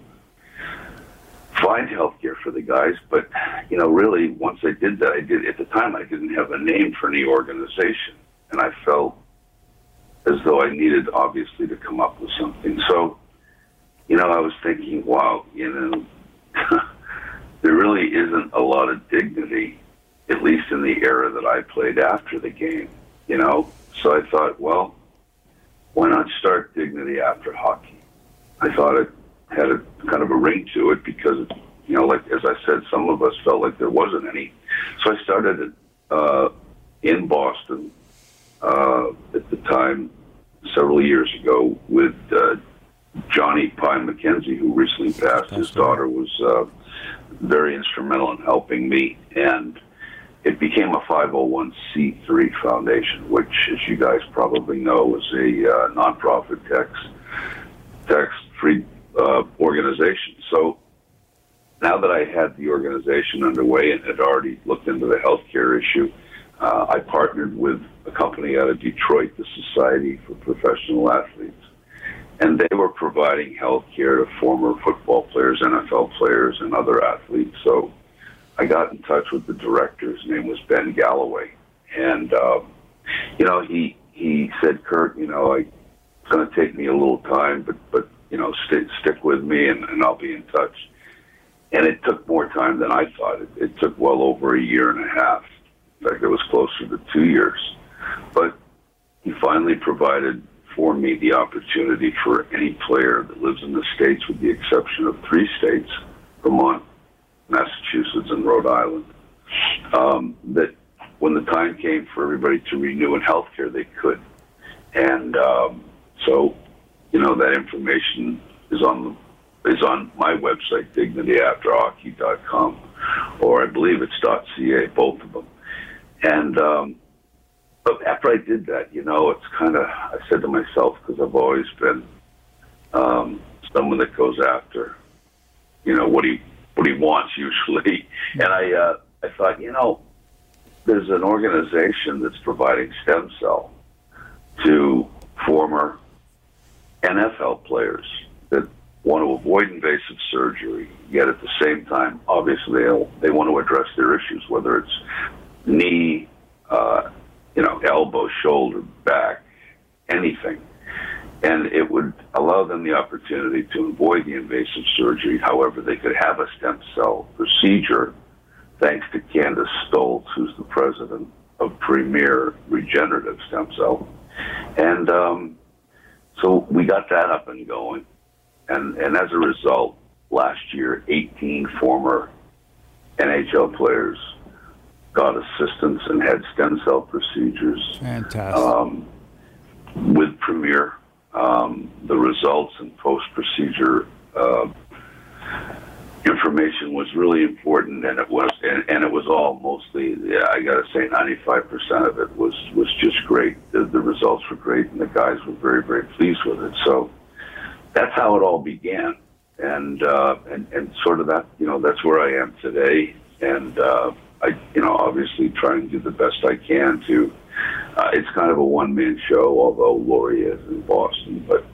find health care for the guys. But you know, really, once I did that, I did at the time I didn't have a name for any organization, and I felt as though I needed obviously to come up with something. So, you know, I was thinking, wow, you know. there really isn't a lot of dignity, at least in the era that I played after the game, you know? So I thought, well, why not start dignity after hockey? I thought it had a kind of a ring to it because, you know, like as I said, some of us felt like there wasn't any. So I started it uh, in Boston uh, at the time, several years ago, with uh, Johnny Pie McKenzie, who recently passed. His daughter was uh, very instrumental in helping me, and it became a 501c3 foundation, which, as you guys probably know, is a uh, nonprofit tax tax free uh, organization. So now that I had the organization underway and had already looked into the healthcare issue, uh, I partnered with a company out of Detroit, the Society for Professional Athletes and they were providing health care to former football players, NFL players, and other athletes. So I got in touch with the director. His name was Ben Galloway, and um, you know he he said, Kurt, you know, I, it's going to take me a little time, but but you know, stick stick with me, and, and I'll be in touch. And it took more time than I thought. It, it took well over a year and a half. In fact, it was closer to two years. But he finally provided for me the opportunity for any player that lives in the states, with the exception of three states, Vermont, Massachusetts, and Rhode Island, um, that when the time came for everybody to renew in healthcare, they could. And um, so, you know, that information is on the is on my website, dignityafterhockey.com, or I believe it's .ca, both of them. And um, but after I did that, you know, it's kind of I said to myself because I've always been um, someone that goes after, you know, what he what he wants usually, and I uh, I thought, you know, there's an organization that's providing stem cell to former NFL players that want to avoid invasive surgery, yet at the same time, obviously, they they want to address their issues, whether it's knee. Uh, you know, elbow, shoulder, back, anything. And it would allow them the opportunity to avoid the invasive surgery. However, they could have a stem cell procedure thanks to Candace Stoltz, who's the president of Premier Regenerative Stem Cell. And um, so we got that up and going. And, and as a result, last year, 18 former NHL players got assistance and had stem cell procedures. Fantastic. Um, with Premier, um, the results and post procedure uh, information was really important, and it was and, and it was all mostly. Yeah, I got to say, ninety five percent of it was was just great. The, the results were great, and the guys were very very pleased with it. So that's how it all began, and uh, and and sort of that you know that's where I am today, and. Uh, I, you know, obviously try and do the best I can to. Uh, it's kind of a one man show, although Lori is in Boston. But,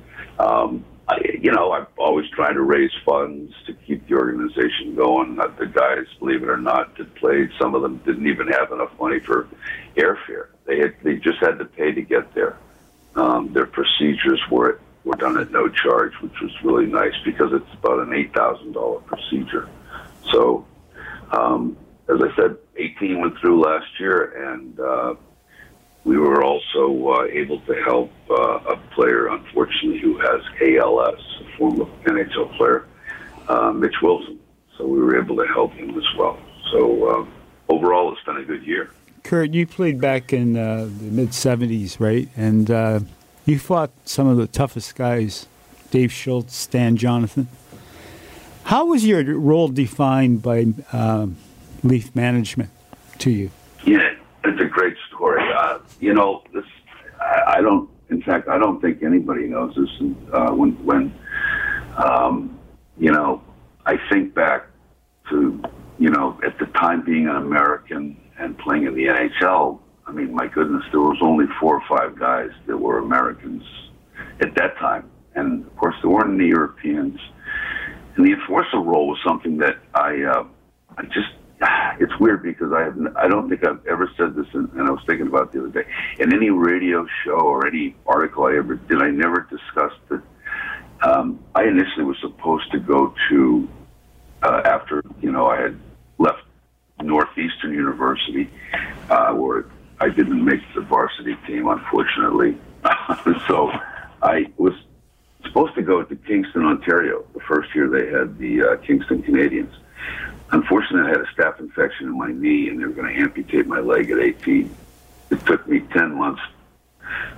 um, I, you know, I'm always trying to raise funds to keep the organization going. Not the guys, believe it or not, that played. Some of them didn't even have enough money for airfare. They had, they just had to pay to get there. Um, their procedures were were done at no charge, which was really nice because it's about an eight thousand dollar procedure. So um, as I said, 18 went through last year, and uh, we were also uh, able to help uh, a player, unfortunately, who has ALS, a former NHL player, uh, Mitch Wilson, so we were able to help him as well. So uh, overall, it's been a good year. Kurt, you played back in uh, the mid 70s, right? And uh, you fought some of the toughest guys Dave Schultz, Stan Jonathan. How was your role defined by um, Leaf management to you? Yeah, it's a great story. Uh, you know, this I, I, don't. In fact, I don't think anybody knows this. Uh, when when um, you know, I think back to you know at the time being an American and playing in the NHL. I mean, my goodness, there was only four or five guys that were Americans at that time, and of course, there weren't any Europeans. And the enforcer role was something that I, uh, I just, it's weird because I have, I don't think I've ever said this, in, and I was thinking about the other day. In any radio show or any article I ever did, I never discussed that. Um, I initially was supposed to go to uh, after you know I had left Northeastern University, uh, where I didn't make the varsity team, unfortunately. so I was supposed to go to Kingston, Ontario, the first year they had the uh, Kingston Canadians. Unfortunately, I had a staph infection in my knee, and they were going to amputate my leg at 18. It took me 10 months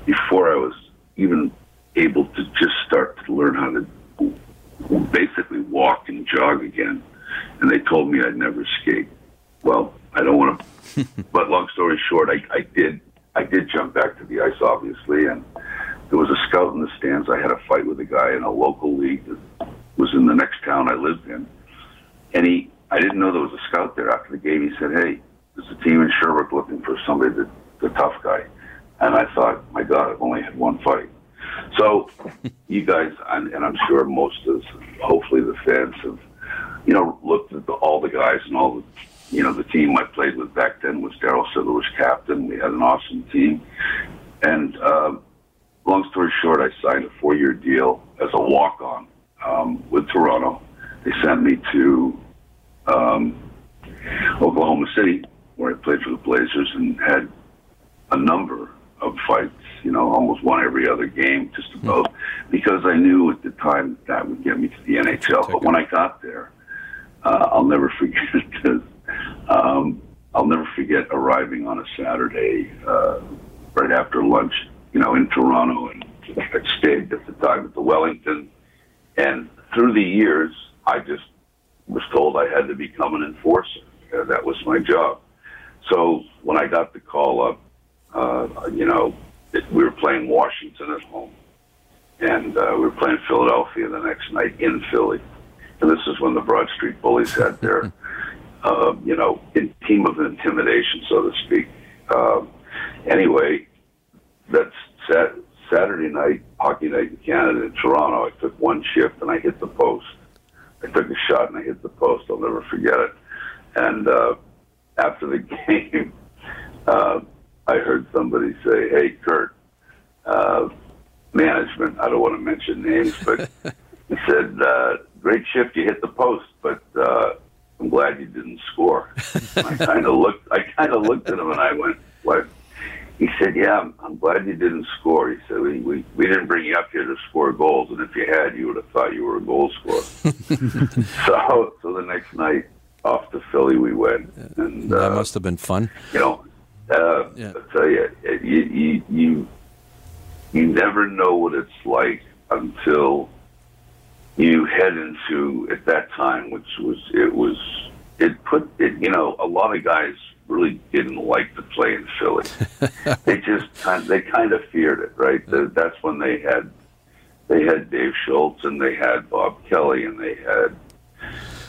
before I was even able to just start to learn how to basically walk and jog again. And they told me I'd never skate. Well, I don't want to, but long story short, I, I did. I did jump back to the ice, obviously, and there was a scout in the stands. I had a fight with a guy in a local league that was in the next town I lived in, and he. I didn't know there was a scout there. After the game, he said, "Hey, there's a team in Sherbrooke looking for somebody that the tough guy," and I thought, "My God, I've only had one fight." So, you guys, and, and I'm sure most of, hopefully, the fans have, you know, looked at the, all the guys and all the you know, the team I played with back then was Darryl Sittler was captain. We had an awesome team. And uh, long story short, I signed a four-year deal as a walk-on um, with Toronto. They sent me to um, Oklahoma City, where I played for the Blazers and had a number of fights. You know, almost won every other game, just about, because I knew at the time that that would get me to the NHL. But when I got there, uh, I'll never forget because um, I'll never forget arriving on a Saturday uh, right after lunch, you know, in Toronto, and I stayed at the time at the Wellington. And through the years, I just was told I had to become an enforcer. Uh, that was my job. So when I got the call up, uh, you know, it, we were playing Washington at home, and uh, we were playing Philadelphia the next night in Philly. And this is when the Broad Street Bullies had their uh, you know, in team of intimidation, so to speak. Uh, anyway, that's sat- Saturday night, hockey night in Canada in Toronto. I took one shift and I hit the post. I took a shot and I hit the post. I'll never forget it. And uh, after the game, uh, I heard somebody say, "Hey, Kurt, uh, management. I don't want to mention names, but he said, uh, "Great shift. You hit the post, but." Uh, I'm glad you didn't score. I kind of looked. I kind of looked at him and I went, "What?" He said, "Yeah, I'm, I'm glad you didn't score." He said, we, "We we didn't bring you up here to score goals, and if you had, you would have thought you were a goal scorer." so so the next night off to Philly we went, and that uh, must have been fun. You know, uh, Yeah. I tell you, you you you you never know what it's like until you head into at that time, which was it was it put it you know a lot of guys really didn't like to play in Philly. they just kind they kind of feared it, right? The- That's when they had they had Dave Schultz and they had Bob Kelly and they had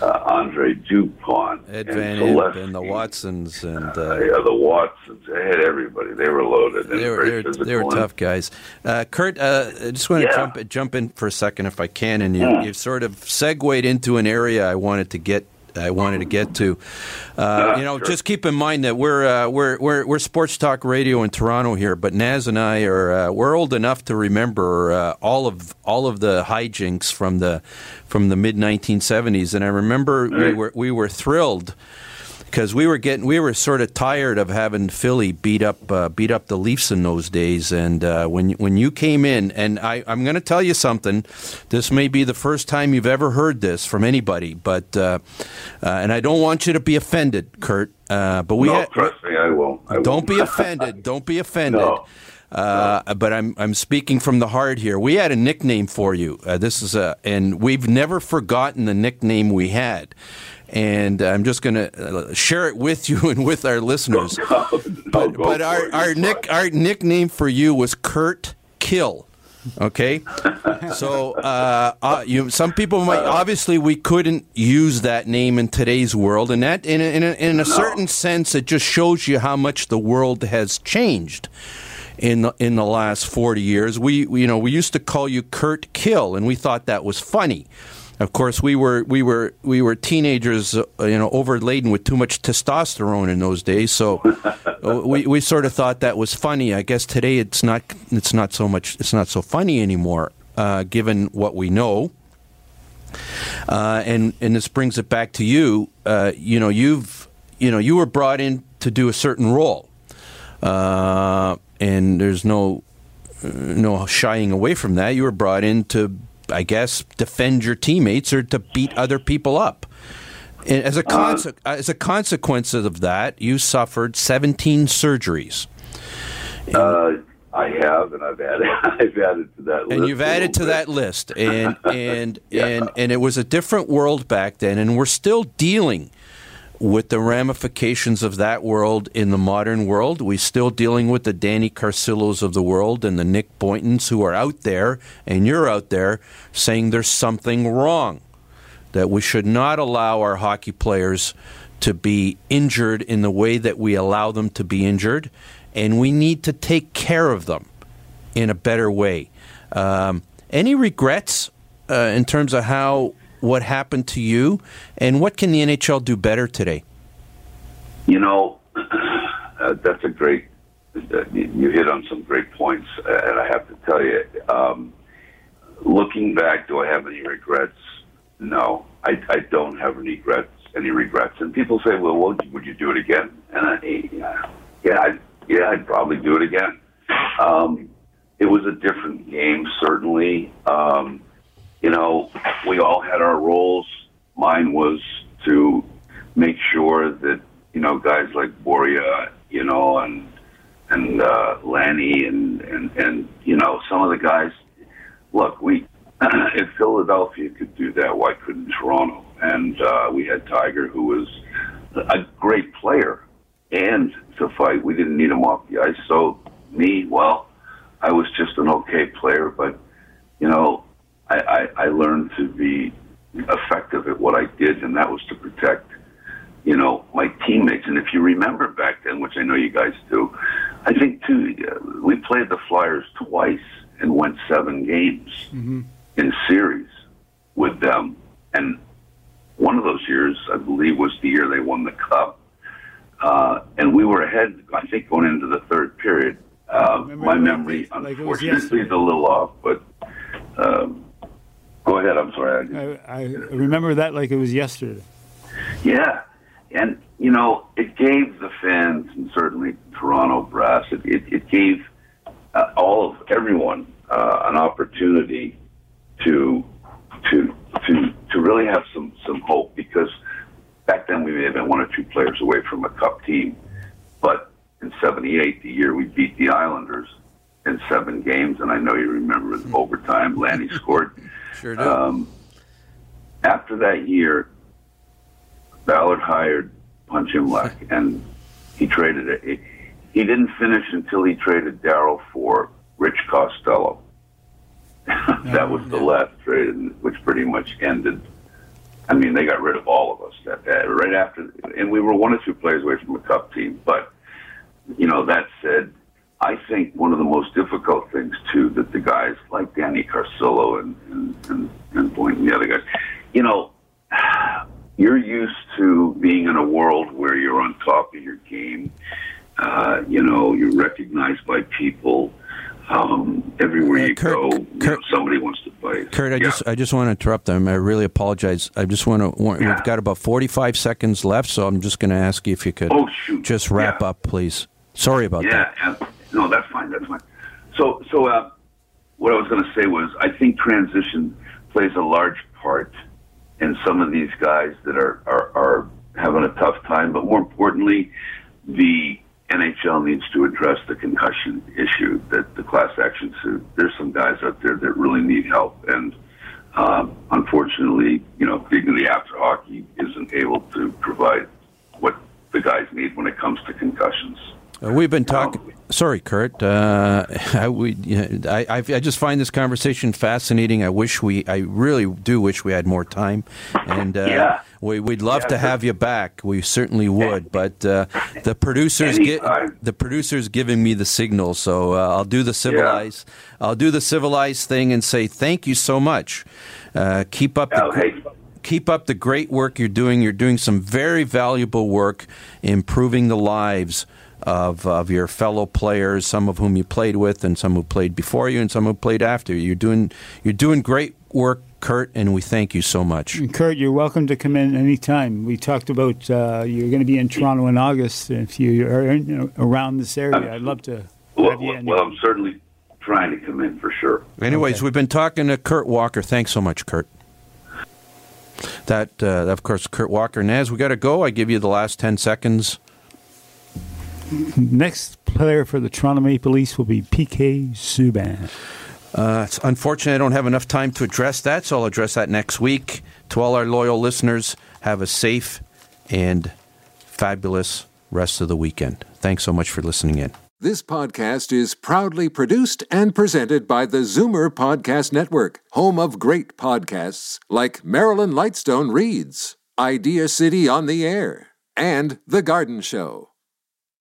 uh, Andre Dupont Ed and Van. Impe and the Watsons and Uh, uh, yeah, the Watsons. They had everybody. They were loaded. They were they were, they were tough guys. Uh, Kurt, uh, I just want to Yeah. jump jump in for a second, if I can, and you Yeah. you've sort of segued into an area I wanted to get. I wanted to get to, uh, you know, sure. just keep in mind that we're uh, we're we're we're sports talk radio in Toronto here, but Naz and I are uh, we're old enough to remember uh, all of all of the hijinks from the from the mid 1970s, and I remember we were we were thrilled because we were getting we were sort of tired of having Philly beat up uh, beat up the Leafs in those days. And uh, when when you came in, and I, I'm going to tell you something. This may be the first time you've ever heard this from anybody, but uh, uh and I don't want you to be offended, Kurt. Uh, but we no, had, trust me, I will. I don't won't. be offended. Don't be offended. No. Uh, but I'm I'm speaking from the heart here. We had a nickname for you. Uh, this is a, and we've never forgotten the nickname we had. And I'm just going to share it with you and with our listeners. No, but go but our our nick our nickname for you was Kurt Kill. Okay, so uh, uh, you some people might obviously we couldn't use that name in today's world, and that in a, in a, in a certain sense it just shows you how much the world has changed in the, in the last 40 years. We, we, you know, we used to call you Kurt Kill, and we thought that was funny. Of course, we were we were we were teenagers, uh, you know, overladen with too much testosterone in those days. So uh, we, we sort of thought that was funny. I guess today it's not it's not so much it's not so funny anymore, uh, given what we know. Uh, and and this brings it back to you. Uh, you know, you've you know you were brought in to do a certain role, uh, and there's no no shying away from that. You were brought in to, I guess, defend your teammates or to beat other people up. And as a conse- as a consequence of that, you suffered 17 surgeries. Uh, I have, and I've added, I've added to that list. and you've added to little that list and and Yeah. and and it was a different world back then and we're still dealing with the ramifications of that world in the modern world we're still dealing with the Danny Carcillos of the world and the Nick Boyntons who are out there and you're out there saying there's something wrong that we should not allow our hockey players to be injured in the way that we allow them to be injured and we need to take care of them in a better way. Um, any regrets uh, in terms of how what happened to you, and what can the NHL do better today? You know, uh, that's a great. Uh, you hit on some great points, and I have to tell you, um, looking back, do I have any regrets? No, I, I don't have any regrets. Any regrets? And people say, "Well, would you, would you do it again?" And I, yeah, I'd, yeah, I'd probably do it again. Um, it was a different game, certainly. Um, you know, we all had our roles. Mine was to make sure that you know guys like Borje, you know, and and uh, Lanny, and and and you know some of the guys. Look, we if Philadelphia could do that, why couldn't Toronto? And uh, we had Tiger, who was a great player, and to fight, we didn't need him off the ice. So me, well, I was just an okay player, but you know, I, I, I learned to be effective at what I did, and that was to protect, you know, my teammates. And if you remember back then, which I know you guys do, I think too, uh, we played the Flyers twice and went seven games in series with them, and one of those years, I believe, was the year they won the cup. Uh, and we were ahead, I think, going into the third period. Uh, my memory, like unfortunately, yesterday. is a little off, but um, go ahead. I'm sorry. I, I, I remember that like it was yesterday. yeah, and you know, it gave the fans, and certainly Toronto brass, it, it, it gave uh, all of everyone uh, an opportunity to to to to really have some some hope because back then we may have been one or two players away from a cup team, but in '78, the year we beat the Islanders in seven games, and I know you remember in overtime, Lanny scored. Sure do. Um, after that year, Ballard hired Punch Imlach, and he traded it. He, didn't finish until he traded Darryl for Rich Costello. that was the last trade, which pretty much ended. I mean, they got rid of all of us that, that right after, and we were one or two players away from a cup team. But you know, that said, I think one of the most difficult things too that the guys like Danny Carcillo and and and, and and the other guys, you know, you're used to being in a world where you're on top of your game. Uh, you know, you're recognized by people. um, everywhere Uh, you Kurt- go, you know, Kurt- somebody wants to play. Kurt, I Yeah. just I just want to interrupt them. I really apologize. I just want to. warn We've got about forty five seconds left, so I'm just going to ask you if you could Oh, just wrap Yeah. up, please. Sorry about that. yeah, that. No, that's fine. That's fine. So, so uh, what I was going to say was, I think transition plays a large part in some of these guys that are, are are having a tough time. But more importantly, the NHL needs to address the concussion issue. That the class action suit. There's some guys out there that really need help, and um, unfortunately, you know, Dignity After Hockey isn't able to provide what the guys need when it comes to concussions. Uh, we've been talking. Sorry, Kurt. Uh, I, we, I, I, I just find this conversation fascinating. I wish we, I really do wish we had more time, and uh, Yeah. we, we'd love Yeah, to have you back. We certainly would, but uh, the producers get the producers giving me the signal, so uh, I'll do the civilized. I'll do the civilized thing and say thank you so much. Uh, keep up the. Oh, hey. keep up the great work you're doing. You're doing some very valuable work improving the lives of, of your fellow players, some of whom you played with, and some who played before you, and some who played after you. You're doing you're doing great work, Kurt, and we thank you so much. And Kurt, you're welcome to come in anytime. We talked about uh, you're going to be in Toronto in August. If you are in, you know, around this area, I'd love to Well, have you in. well, I'm certainly trying to come in for sure. Anyways, Okay. we've been talking to Kurt Walker. Thanks so much, Kurt. That, uh, of course, Kurt Walker. Naz, we got to go. I give you the last 10 seconds. Next player for the Toronto Maple Leafs will be PK Subban. Uh, it's unfortunate I don't have enough time to address that, so I'll address that next week. To all our loyal listeners, have a safe and fabulous rest of the weekend. Thanks so much for listening in. This podcast is proudly produced and presented by the Zoomer Podcast Network, home of great podcasts like Marilyn Lightstone Reads, Idea City on the Air, and The Garden Show.